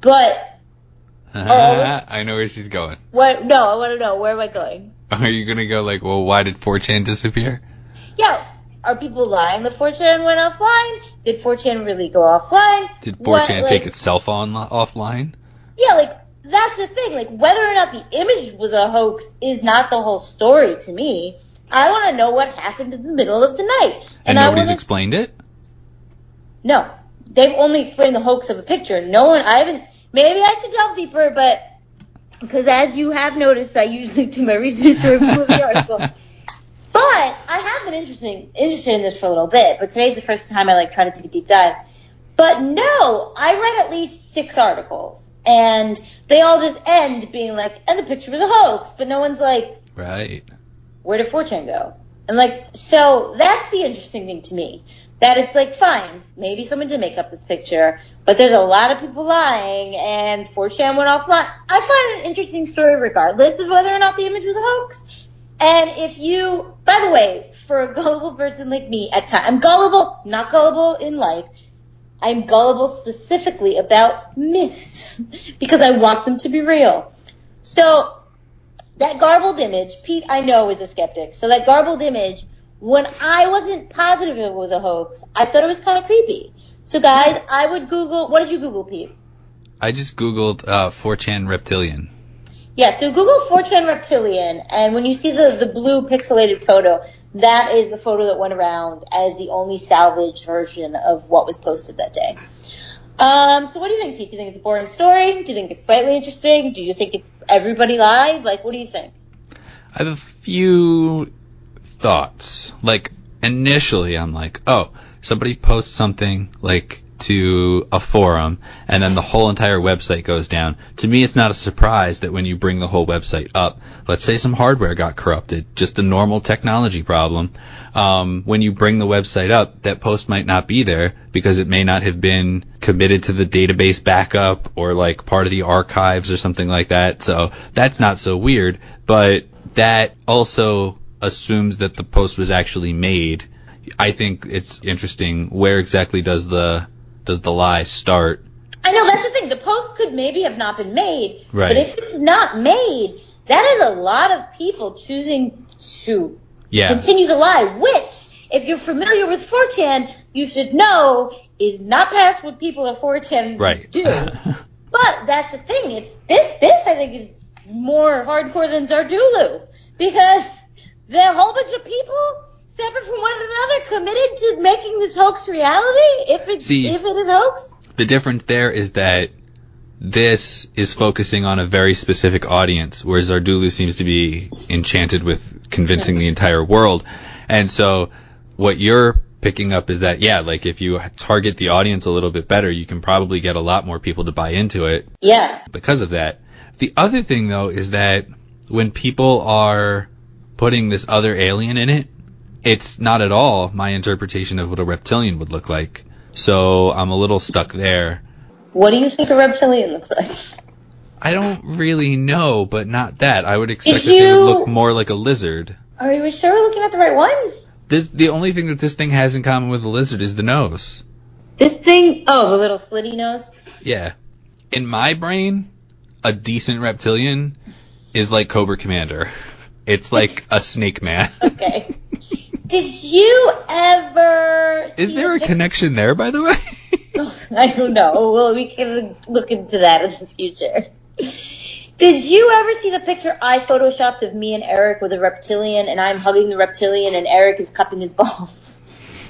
But um, I know where she's going. what? No, I want to know where am I going? Are you gonna go like, well, why did 4chan disappear? Yeah, are people lying The 4chan went offline? Did 4chan really go offline? Did 4chan What, take itself on offline? Yeah, like that's the thing. Like whether or not the image was a hoax is not the whole story to me. I want to know what happened in the middle of the night. And, I nobody's wanna- explained it? No, they've only explained the hoax of a picture. No one. I haven't. Maybe I should delve deeper, but because as you have noticed, I usually do my research before the article. But I have been interesting interested in this for a little bit. But today's the first time I like try to take a deep dive. But no, I read at least six articles, and they all just end being like, and the picture was a hoax. But no one's like, Right. where did 4chan go? And like, so that's the interesting thing to me. That it's like, fine, maybe someone did make up this picture, but there's a lot of people lying, and 4chan went offline. I find an interesting story regardless of whether or not the image was a hoax. And if you, by the way, for a gullible person like me, at times, I'm gullible, not gullible in life. I'm gullible specifically about myths because I want them to be real. So that garbled image, Pete, I know is a skeptic. So that garbled image, when I wasn't positive it was a hoax, I thought it was kind of creepy. So guys, I would Google. What did you Google, Pete? I just googled uh, 4chan reptilian. Yeah, so Google 4chan reptilian, and when you see the the blue pixelated photo, that is the photo that went around as the only salvaged version of what was posted that day. Um, so what do you think, Pete? Do you think it's a boring story? Do you think it's slightly interesting? Do you think it, everybody lied? Like, what do you think? I have a few thoughts. Like initially, I'm like, oh, somebody posts something like to a forum, and then the whole entire website goes down. To me, it's not a surprise that when you bring the whole website up, let's say some hardware got corrupted, just a normal technology problem. Um, when you bring the website up, that post might not be there because it may not have been committed to the database backup or like part of the archives or something like that. So that's not so weird, but that also assumes that the post was actually made. I think it's interesting. Where exactly does the does the lie start? I know that's the thing. The post could maybe have not been made, Right. but if it's not made, that is a lot of people choosing to Yeah, continue the lie, which, if you're familiar with 4chan, you should know is not past what people at 4chan right. do. but that's the thing. It's this. This I think is more hardcore than Zardulu because the whole bunch of people separate from one another committed to making this hoax reality. If it's See- if it is hoax, The difference there is that this is focusing on a very specific audience, whereas Zardulu seems to be enchanted with convincing the entire world. And so what you're picking up is that, yeah, like if you target the audience a little bit better, you can probably get a lot more people to buy into it yeah, because of that. The other thing though is that when people are putting this other alien in it, it's not at all my interpretation of what a reptilian would look like. So I'm a little stuck there. what do you think a reptilian looks like? I don't really know, but not that. I would expect Did that they would look more like a lizard. Are you sure we're looking at the right one? This the only thing that this thing has in common with a lizard is the nose. This thing, oh, the little slitty nose. Yeah. In my brain, a decent reptilian is like Cobra Commander. It's like a snake man. Okay. Did you ever? Is there the a pic- connection there, by the way? I don't know. Well, we can look into that in the future. Did you ever see the picture I photoshopped of me and Eric with a reptilian, and I'm hugging the reptilian, and Eric is cupping his balls?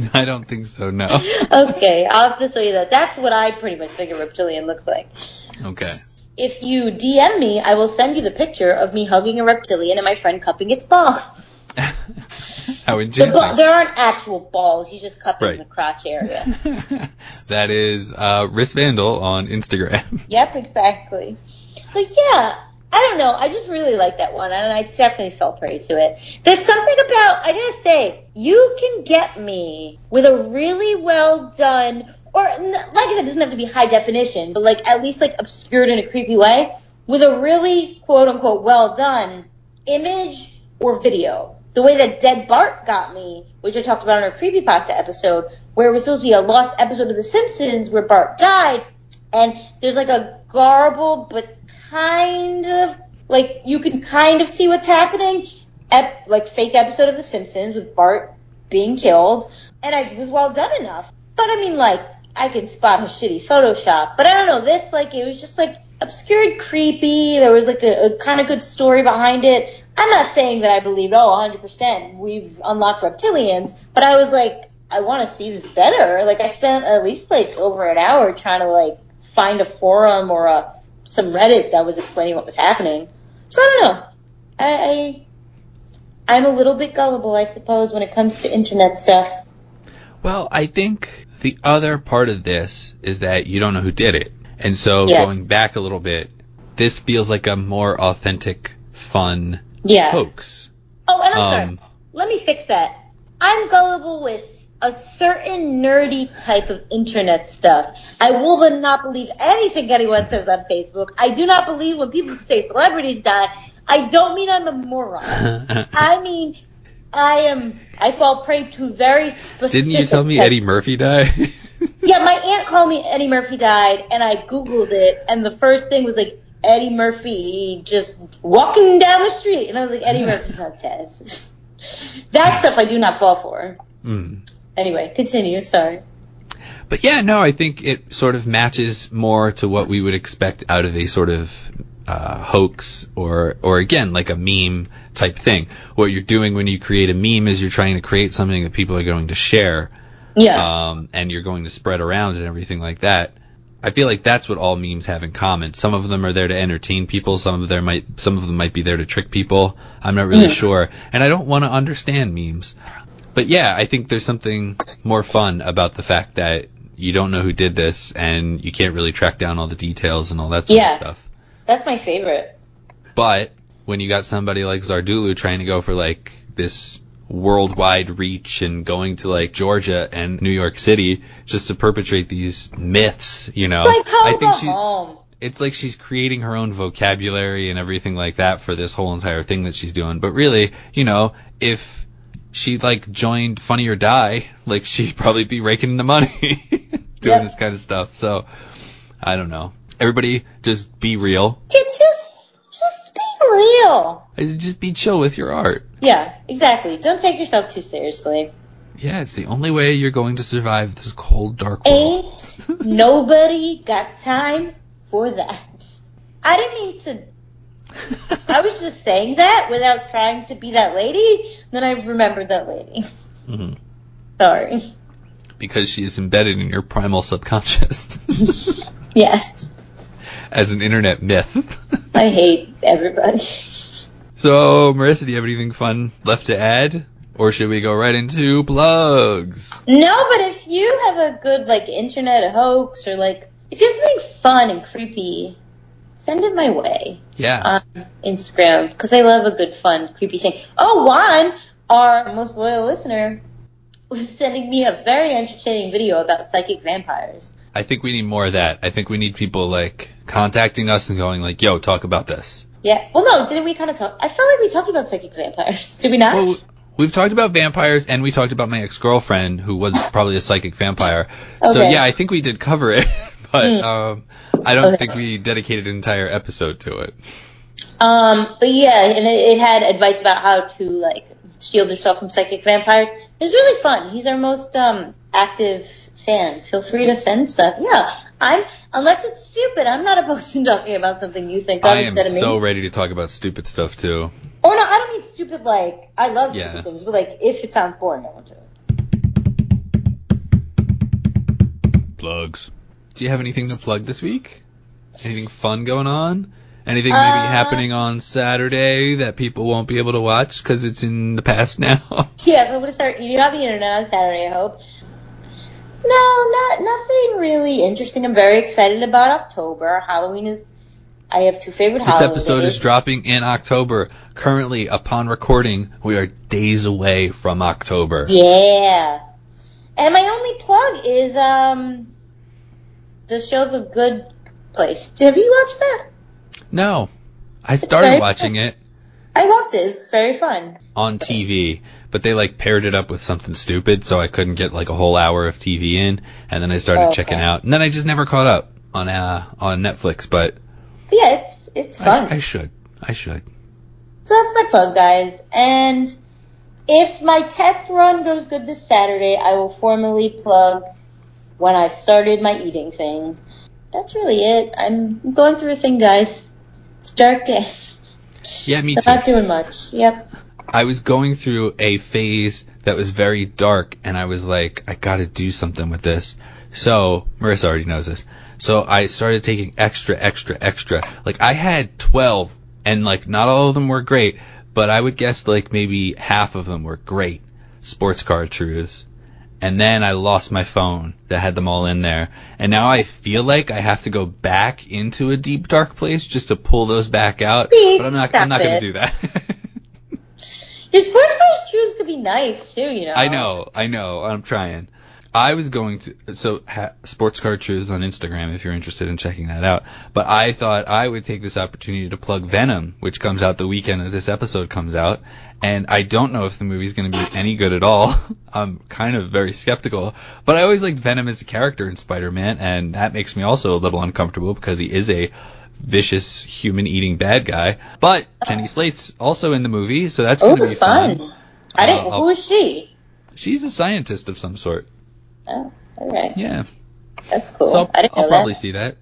I don't think so, no. okay, I'll have to show you that. That's what I pretty much think a reptilian looks like. Okay. If you DM me, I will send you the picture of me hugging a reptilian and my friend cupping its balls. How The ba- there aren't actual balls. He's just cupping Right. the crotch area. that is uh, Riss Vandal on Instagram. Yep, exactly. So yeah, I don't know. I just really like that one, and I definitely fell prey to it. There's something about I gotta say, you can get me with a really well done, or like I said, it doesn't have to be high definition, but like at least like obscured in a creepy way, with a really quote unquote well done image or video. The way that Dead Bart got me, which I talked about in our creepypasta episode, where it was supposed to be a lost episode of The Simpsons where Bart died, and there's like a garbled but kind of like you can kind of see what's happening ep- like fake episode of the simpsons with bart being killed and i was well done enough but i mean like i can spot a shitty photoshop but i don't know this like it was just like obscured creepy there was like a, a kind of good story behind it i'm not saying that i believed oh 100% we've unlocked reptilians but i was like i want to see this better like i spent at least like over an hour trying to like find a forum or a some Reddit that was explaining what was happening. So I don't know. I, I I'm a little bit gullible, I suppose, when it comes to internet stuff. Well, I think the other part of this is that you don't know who did it. And so Yeah. going back a little bit, this feels like a more authentic, fun Yeah. hoax. Oh, and I'm Um, sorry. Let me fix that. I'm gullible with a certain nerdy type of internet stuff. I will not believe anything anyone says on Facebook. I do not believe when people say celebrities die. I don't mean I'm a moron. I mean, I am. I fall prey to very specific. Didn't you tell me type- Eddie Murphy died? Yeah, my aunt called me Eddie Murphy died, and I googled it, and the first thing was like Eddie Murphy just walking down the street, and I was like, Eddie Murphy's not dead. that stuff I do not fall for. Mm. Anyway, continue. Sorry. But yeah, no, I think it sort of matches more to what we would expect out of a sort of uh, hoax or or again like a meme type thing. What you're doing when you create a meme is you're trying to create something that people are going to share, Yeah. um, and you're going to spread around and everything like that. I feel like that's what all memes have in common. Some of them are there to entertain people. Some of them might some of them might be there to trick people. I'm not really Mm. sure, and I don't want to understand memes. But yeah, I think there's something more fun about the fact that you don't know who did this and you can't really track down all the details and all that sort Yeah. of stuff. That's my favorite. But when you got somebody like Zardulu trying to go for like this worldwide reach and going to like Georgia and New York City just to perpetrate these myths, you know, Like I think go she home. it's like she's creating her own vocabulary and everything like that for this whole entire thing that she's doing. But really, you know, if she like joined Funny or Die, like she'd probably be raking in the money doing Yep. this kind of stuff. So I don't know. Everybody just be real. Yeah, just, just be real. Just be chill with your art. Yeah, exactly. Don't take yourself too seriously. Yeah, it's the only way you're going to survive this cold, dark world. Ain't nobody got time for that. I didn't mean to I was just saying that without trying to be that lady. Then I remembered that lady. Mhm. Sorry. Because she is embedded in your primal subconscious Yes. As an internet myth. I hate everybody. so, Marissa, do you have anything fun left to add? Or should we go right into plugs? No, but if you have a good like internet hoax or like if you have something fun and creepy, send it my way Yeah. on Instagram because I love a good fun creepy thing. Oh, Juan, our most loyal listener, was sending me a very entertaining video about psychic vampires. I think we need more of that. I think we need people like contacting us and going like, yo, talk about this. Yeah. Well, no, didn't we kind of talk? I felt like we talked about psychic vampires. Did we not? Well, we've talked about vampires and we talked about my ex-girlfriend who was probably a psychic vampire. So Okay. yeah, I think we did cover it, but Hmm. um, I don't Okay. think we dedicated an entire episode to it. Um, but yeah, and it, it had advice about how to like shield yourself from psychic vampires. It was really fun. He's our most um active fan. Feel free to send stuff. Yeah, I'm unless it's stupid. I'm not opposed to talking about something you think of I am so ready to talk about stupid stuff too. or no, I don't mean stupid like I love stupid Yeah. things, but like if it sounds boring, I won't do it. Plugs. Do you have anything to plug this week? Anything fun going on? Anything maybe Uh, happening on Saturday that people won't be able to watch because it's in the past now? Yeah, so I'm gonna start eating on the internet on Saturday. I hope. No, not nothing really interesting. I'm very excited about October. Halloween is. I have two favorite This holidays. episode is dropping in October. Currently, upon recording, we are days away from October. Yeah. And my only plug is um the show The Good Place. Have you watched that? No. I started watching it I loved it. It's very fun. on TV, but they like paired it up with something stupid, so I couldn't get like a whole hour of TV in, and then I started Okay. checking out, and then I just never caught up on uh on Netflix, but yeah, it's it's fun. I, I should. I should. So that's my plug, guys. And if my test run goes good this Saturday, I will formally plug when I've started my eating thing. That's really it. I'm going through a thing, guys. It's dark day. Yeah, me So too. I'm not doing much. Yep. I was going through a phase that was very dark, and I was like, I gotta do something with this. So, Marissa already knows this. So I started taking extra, extra, extra. Like, I had 12, and like, not all of them were great, but I would guess like maybe half of them were great sports car truths. And then I lost my phone that had them all in there. And now I feel like I have to go back into a deep dark place just to pull those back out. But I'm not, I'm not gonna do that. Your sports cars shoes could be nice too, you know. I know, I know. I'm trying. I was going to so ha, sports card truths on Instagram if you're interested in checking that out. But I thought I would take this opportunity to plug Venom, which comes out the weekend that this episode comes out. And I don't know if the movie's going to be any good at all. I'm kind of very skeptical. But I always liked Venom as a character in Spider-Man, and that makes me also a little uncomfortable because he is a vicious human-eating bad guy. But Jenny Slate's also in the movie, so that's going to Oh, be fun. fun. I didn't. Uh, who is she? She's a scientist of some sort. Oh, all right. Yeah. That's cool. So I'll, I didn't I'll know probably see that.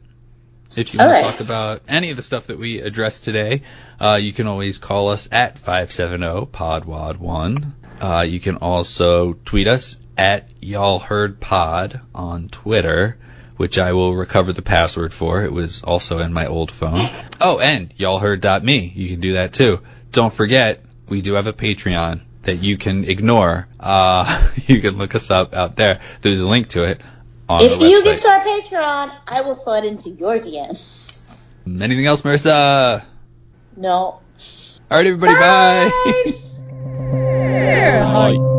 If you All want to talk about any of the stuff that we addressed today, uh, you can always call us at 570-PODWAD1. Uh, you can also tweet us at Y'all Heard Pod on Twitter, which I will recover the password for. It was also in my old phone. Oh, and y'allheard.me. You can do that too. Don't forget, we do have a Patreon that you can ignore. Uh, you can look us up out there. There's a link to it on If you give to our Patreon, I will slide into your DMs. Anything else, Marissa? No. All right, everybody. Bye. Bye. Bye.